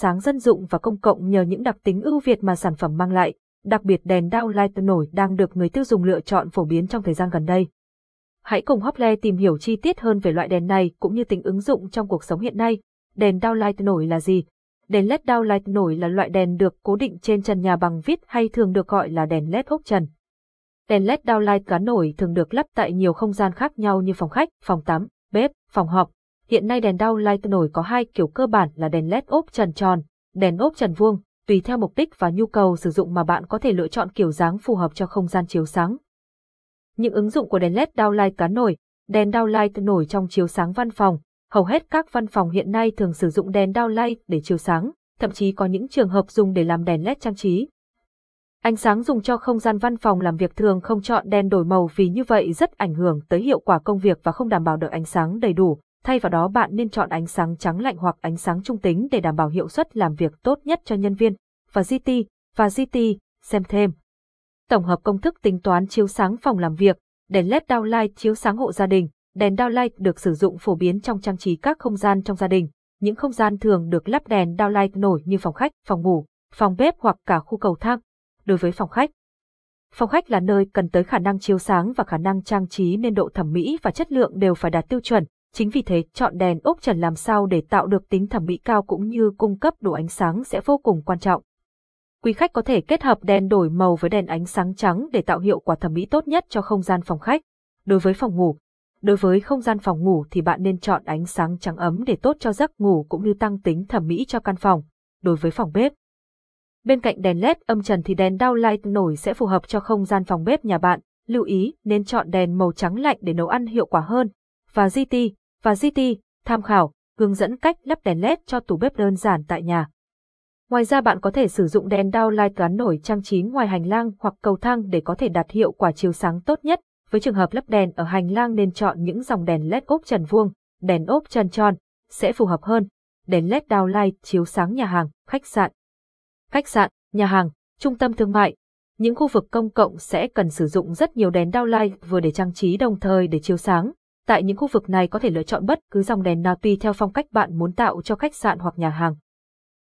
sáng dân dụng và công cộng nhờ những đặc tính ưu việt mà sản phẩm mang lại, đặc biệt đèn downlight nổi đang được người tiêu dùng lựa chọn phổ biến trong thời gian gần đây. Hãy cùng Hople tìm hiểu chi tiết hơn về loại đèn này cũng như tính ứng dụng trong cuộc sống hiện nay. Đèn downlight nổi là gì? Đèn LED downlight nổi là loại đèn được cố định trên trần nhà bằng vít hay thường được gọi là đèn LED ốp trần. Đèn LED downlight gắn nổi thường được lắp tại nhiều không gian khác nhau như phòng khách, phòng tắm, bếp, phòng họp. Hiện nay đèn đau light nổi có hai kiểu cơ bản là đèn LED ốp trần tròn, đèn ốp trần vuông, tùy theo mục đích và nhu cầu sử dụng mà bạn có thể lựa chọn kiểu dáng phù hợp cho không gian chiếu sáng. Những ứng dụng của đèn LED downlight cá nổi, đèn downlight nổi trong chiếu sáng văn phòng, hầu hết các văn phòng hiện nay thường sử dụng đèn downlight để chiếu sáng, thậm chí có những trường hợp dùng để làm đèn LED trang trí. Ánh sáng dùng cho không gian văn phòng làm việc thường không chọn đèn đổi màu vì như vậy rất ảnh hưởng tới hiệu quả công việc và không đảm bảo được ánh sáng đầy đủ. Thay vào đó bạn nên chọn ánh sáng trắng lạnh hoặc ánh sáng trung tính để đảm bảo hiệu suất làm việc tốt nhất cho nhân viên. Và GT, và GT, xem thêm. Tổng hợp công thức tính toán chiếu sáng phòng làm việc, đèn LED downlight chiếu sáng hộ gia đình, đèn downlight được sử dụng phổ biến trong trang trí các không gian trong gia đình. Những không gian thường được lắp đèn downlight nổi như phòng khách, phòng ngủ, phòng bếp hoặc cả khu cầu thang. Đối với phòng khách, phòng khách là nơi cần tới khả năng chiếu sáng và khả năng trang trí nên độ thẩm mỹ và chất lượng đều phải đạt tiêu chuẩn. Chính vì thế, chọn đèn ốp trần làm sao để tạo được tính thẩm mỹ cao cũng như cung cấp đủ ánh sáng sẽ vô cùng quan trọng. Quý khách có thể kết hợp đèn đổi màu với đèn ánh sáng trắng để tạo hiệu quả thẩm mỹ tốt nhất cho không gian phòng khách. Đối với phòng ngủ, Đối với không gian phòng ngủ thì bạn nên chọn ánh sáng trắng ấm để tốt cho giấc ngủ cũng như tăng tính thẩm mỹ cho căn phòng. Đối với phòng bếp, bên cạnh đèn LED âm trần thì đèn downlight nổi sẽ phù hợp cho không gian phòng bếp nhà bạn. Lưu ý nên chọn đèn màu trắng lạnh để nấu ăn hiệu quả hơn. Và GT, và GT, tham khảo, hướng dẫn cách lắp đèn LED cho tủ bếp đơn giản tại nhà. Ngoài ra bạn có thể sử dụng đèn downlight gắn nổi trang trí ngoài hành lang hoặc cầu thang để có thể đạt hiệu quả chiếu sáng tốt nhất. Với trường hợp lắp đèn ở hành lang nên chọn những dòng đèn LED ốp trần vuông, đèn ốp trần tròn, sẽ phù hợp hơn. Đèn LED downlight chiếu sáng nhà hàng, khách sạn. Khách sạn, nhà hàng, trung tâm thương mại. Những khu vực công cộng sẽ cần sử dụng rất nhiều đèn downlight vừa để trang trí đồng thời để chiếu sáng. Tại những khu vực này có thể lựa chọn bất cứ dòng đèn nào tùy theo phong cách bạn muốn tạo cho khách sạn hoặc nhà hàng.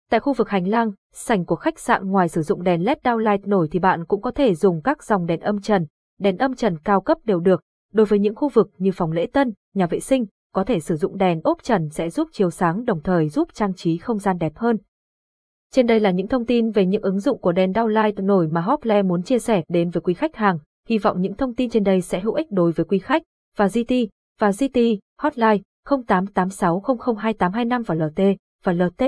Tại khu vực hành lang, sảnh của khách sạn ngoài sử dụng đèn LED downlight nổi thì bạn cũng có thể dùng các dòng đèn âm trần, đèn âm trần cao cấp đều được. Đối với những khu vực như phòng lễ tân, nhà vệ sinh, có thể sử dụng đèn ốp trần sẽ giúp chiếu sáng đồng thời giúp trang trí không gian đẹp hơn. Trên đây là những thông tin về những ứng dụng của đèn downlight nổi mà Hople muốn chia sẻ đến với quý khách hàng. Hy vọng những thông tin trên đây sẽ hữu ích đối với quý khách. Và GT, và GT, hotline 0886002825 và LT, và LT